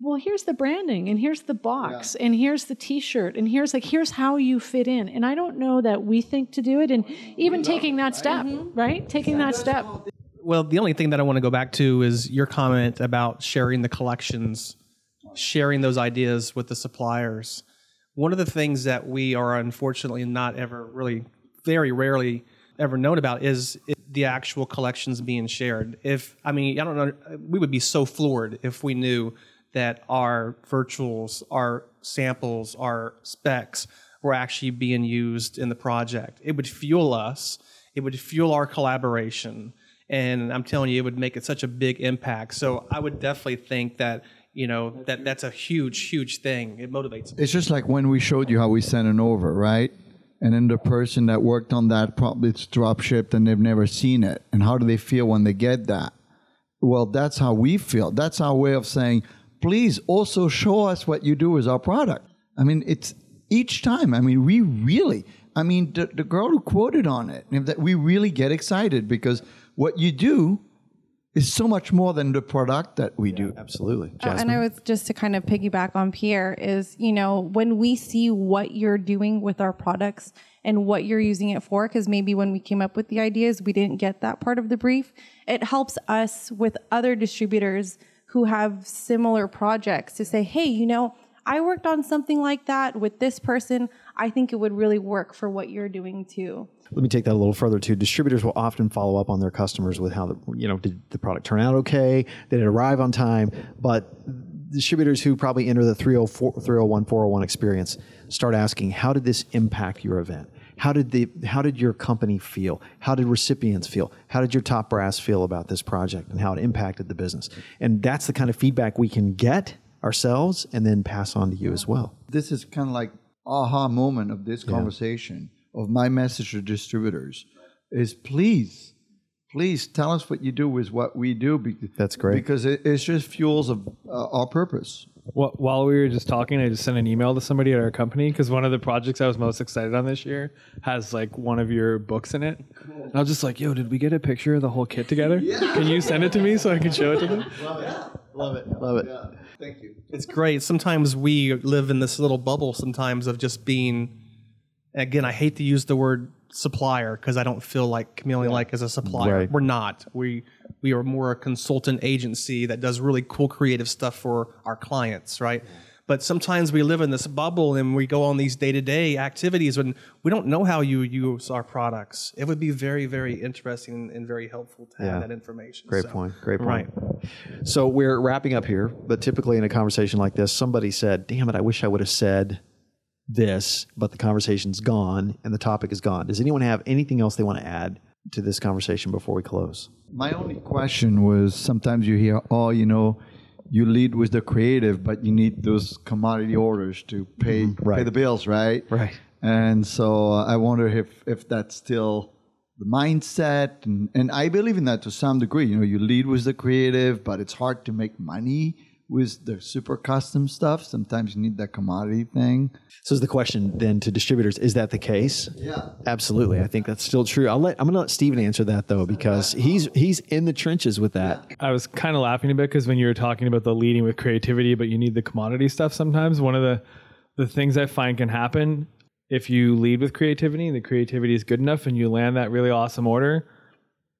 well, here's the branding, and here's the box, and here's the T-shirt, and here's like here's how you fit in. And I don't know that we think to do it, and even taking that step, right? Mm-hmm. Taking that step. Well, the only thing that I want to go back to is your comment about sharing the collections, sharing those ideas with the suppliers. One of the things that we are unfortunately not ever really, very rarely ever known about is the actual collections being shared. If, I mean, I don't know, we would be so floored if we knew that our virtuals, our samples, our specs were actually being used in the project. It would fuel us, it would fuel our collaboration and I'm telling you, it would make it such a big impact. So I would definitely think that you know that that's a huge, huge thing. It motivates. It's just like when we showed you how we sent it over, right? And then the person that worked on that probably it's drop shipped and they've never seen it. And how do they feel when they get that? Well, that's how we feel. That's our way of saying, please also show us what you do with our product. I mean, it's each time. I mean, we really, I mean, the, the girl who quoted on it, that we really get excited because what you do is so much more than the product that we do. Absolutely. Uh, and I was just to kind of piggyback on Pierre is, you know, when we see what you're doing with our products and what you're using it for, because maybe when we came up with the ideas, we didn't get that part of the brief, it helps us with other distributors who have similar projects to say, hey, you know, I worked on something like that with this person. I think it would really work for what you're doing too. Let me take that a little further too. Distributors will often follow up on their customers with how the, you know did the product turn out okay? Did it arrive on time? But distributors who probably enter the 304, 301, 401 experience start asking, how did this impact your event? How did the how did your company feel? How did recipients feel? How did your top brass feel about this project and how it impacted the business? And that's the kind of feedback we can get ourselves and then pass on to you as well. This is kind of like aha moment of this conversation of my message to distributors is please please tell us what you do with what we do because, That's great. because it, it's just fuels of uh, our purpose While we were just talking, I just sent an email to somebody at our company because one of the projects I was most excited on this year has like one of your books in it. And I was just like, "Yo, did we get a picture of the whole kit together? Can you send it to me so I can show it to them?" Love it. Love it. Love it. Yeah. Thank you It's great. Sometimes we live in this little bubble. Sometimes of just being. Again, I hate to use the word supplier because I don't feel like Chameleon like is a supplier. Right. We're not. We we are more a consultant agency that does really cool creative stuff for our clients, right? But sometimes we live in this bubble and we go on these day to day activities and we don't know how you use our products. It would be very, very interesting and very helpful to have Yeah. that information. Great So, point. Great point. Right. So we're wrapping up here, but typically in a conversation like this, somebody said, "Damn it, I wish I would have said this," but the conversation's gone and the topic is gone. Does anyone have anything else they want to add to this conversation before we close? my only question was sometimes you hear oh you know you lead with the creative but you need those commodity orders to pay pay right. the bills right Right. and so uh, i wonder if if that's still the mindset and, and i believe in that to some degree you know you lead with the creative but it's hard to make money with the super custom stuff sometimes you need that commodity thing So is the question then to distributors, is that the case? Yeah. Absolutely. I think that's still true. I'll let I'm gonna let Stephen answer that though, because he's he's in the trenches with that. I was kind of laughing a bit because when you were talking about the leading with creativity, but you need the commodity stuff sometimes. One of the the things I find can happen if you lead with creativity and the creativity is good enough and you land that really awesome order,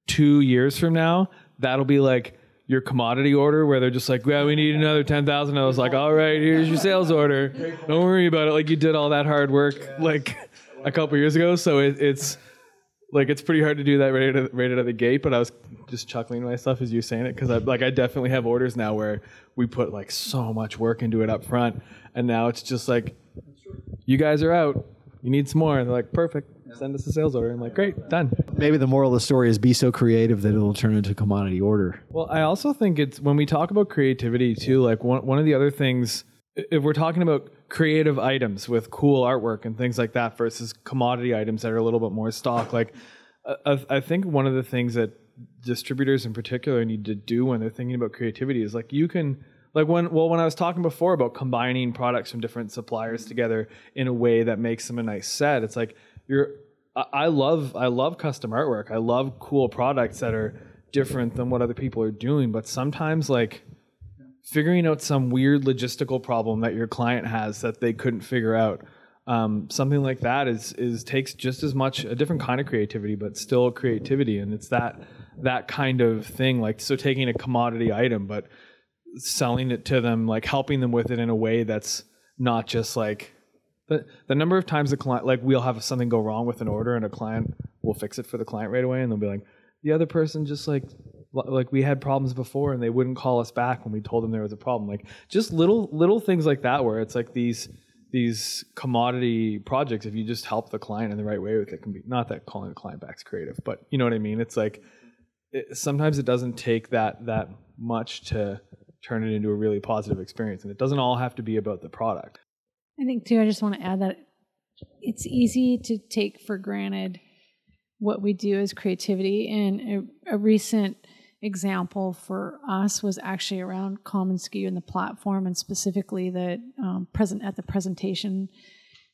two years from now, that'll be like your commodity order where they're just like, well, we need another 10,000. I was like, all right, here's your sales order. Don't worry about it. Like you did all that hard work like a couple years ago. So it, it's like it's pretty hard to do that right out of, right out of the gate. But I was just chuckling to myself as you were saying it because I like I definitely have orders now where we put like so much work into it up front, and now it's just like, you guys are out. You need some more. And they're like, perfect. Send us a sales order. I'm like, great, done. Maybe the moral of the story is be so creative that it'll turn into a commodity order. Well, I also think it's when we talk about creativity too, like one, one of the other things, if we're talking about creative items with cool artwork and things like that versus commodity items that are a little bit more stock, like I, I think one of the things that distributors in particular need to do when they're thinking about creativity is like you can like when well when I was talking before about combining products from different suppliers together in a way that makes them a nice set, it's like you're I love I love custom artwork. I love cool products that are different than what other people are doing. But sometimes like figuring out some weird logistical problem that your client has that they couldn't figure out. Um, something like that is is takes just as much a different kind of creativity, but still creativity, and it's that that kind of thing. Like so, taking a commodity item, but selling it to them, like helping them with it in a way that's not just like the the number of times the client like we'll have something go wrong with an order and a client will fix it for the client right away and they'll be like the other person just like like we had problems before and they wouldn't call us back when we told them there was a problem. Like just little little things like that where it's like these these commodity projects if you just help the client in the right way with it can be not that calling the client back's creative but you know what i mean? It's like it, sometimes it doesn't take that that much to turn it into a really positive experience and it doesn't all have to be about the product I think too. I just want to add that it's easy to take for granted what we do as creativity. And a, a recent example for us was actually around commonsku and the platform, and specifically the um, present at the presentation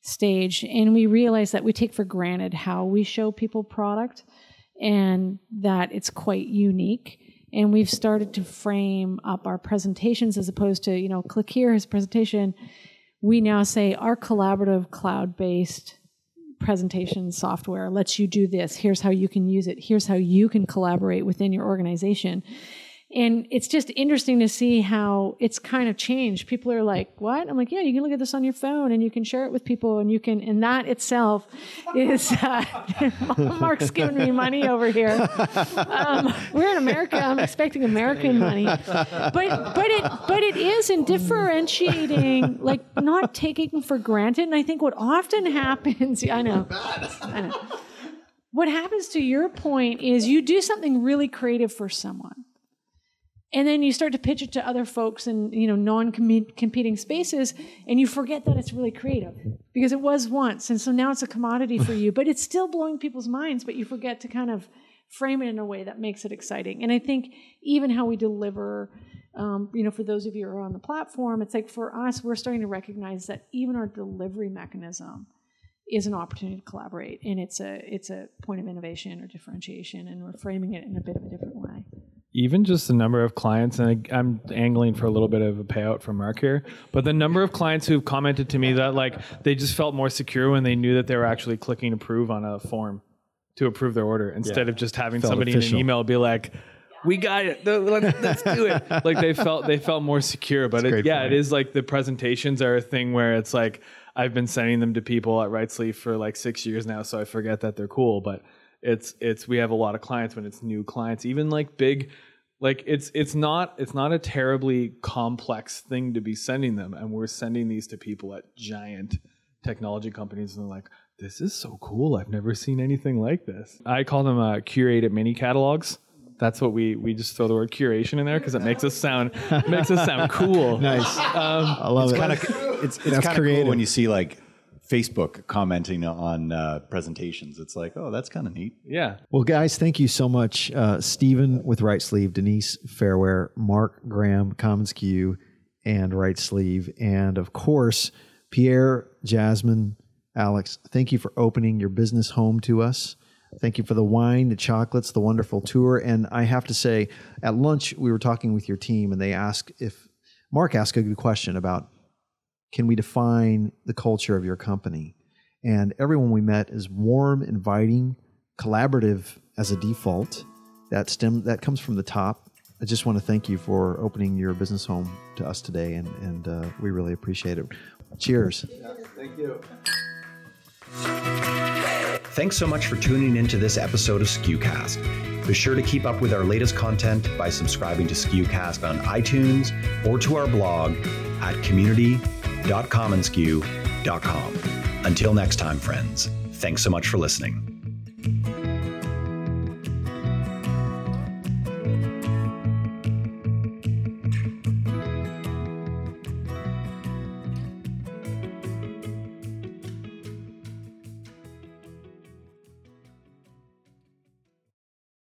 stage. And we realized that we take for granted how we show people product, and that it's quite unique. And we've started to frame up our presentations as opposed to, you know, click here, his presentation we now say our collaborative cloud based presentation software lets you do this. Here's how you can use it. Here's how you can collaborate within your organization. And it's just interesting to see how it's kind of changed. People are like, "What?" I'm like, "Yeah, you can look at this on your phone, and you can share it with people, and you can." And that itself is uh, Mark's giving me money over here. Um, we're in America. I'm expecting American money, but but it but it is in differentiating, like not taking for granted. And I think what often happens, I know, I know. What happens to your point is you do something really creative for someone and then you start to pitch it to other folks in you know non-competing spaces and you forget that it's really creative. Because it was once and so now it's a commodity for you but it's still blowing people's minds but you forget to kind of frame it in a way that makes it exciting. And i think even how we deliver um, you know for those of you who are on the platform it's like for us we're starting to recognize that even our delivery mechanism is an opportunity to collaborate and it's a it's a point of innovation or differentiation and we're framing it in a bit of a different way even just the number of clients, and I, am angling for a little bit of a payout from Mark here, but the number of clients who've commented to me that like they just felt more secure when they knew that they were actually clicking approve on a form to approve their order instead yeah. of just having felt somebody official. in an email be like, "We got it, let's, do it." like they felt they felt more secure. But it, yeah, point. it is like the presentations are a thing where it's like I've been sending them to people at Right Sleeve for like six years now, so I forget that they're cool, but it's it's we have a lot of clients when it's new clients even like big like it's it's not it's not a terribly complex thing to be sending them and we're sending these to people at giant technology companies and they're like this is so cool. I've never seen anything like this. I call them uh, curated mini catalogs. That's what we we just throw the word curation in there because it makes us sound makes us sound cool. Nice. Um, i love it's it. kind of it's, it's kind of cool when you see like Facebook commenting on uh, presentations. It's like, oh, that's kind of neat. Yeah. Well, guys, thank you so much. Uh, Stephen with Right Sleeve, Denise Fairware, Mark Graham, commonsku, and Right Sleeve. And of course, Pierre, Jasmine, Alex, thank you for opening your business home to us. Thank you for the wine, the chocolates, the wonderful tour. And I have to say, at lunch, we were talking with your team, and they asked if Mark asked a good question about can we define the culture of your company? And everyone we met is warm, inviting, collaborative as a default. That stem that comes from the top. I just want to thank you for opening your business home to us today, and, and uh, we really appreciate it. Cheers. Yeah, thank you. Thanks so much for tuning into this episode of SKUcast. Be sure to keep up with our latest content by subscribing to SKUcast on iTunes or to our blog at community.com www.commonsku.com. Until next time, friends, thanks so much for listening.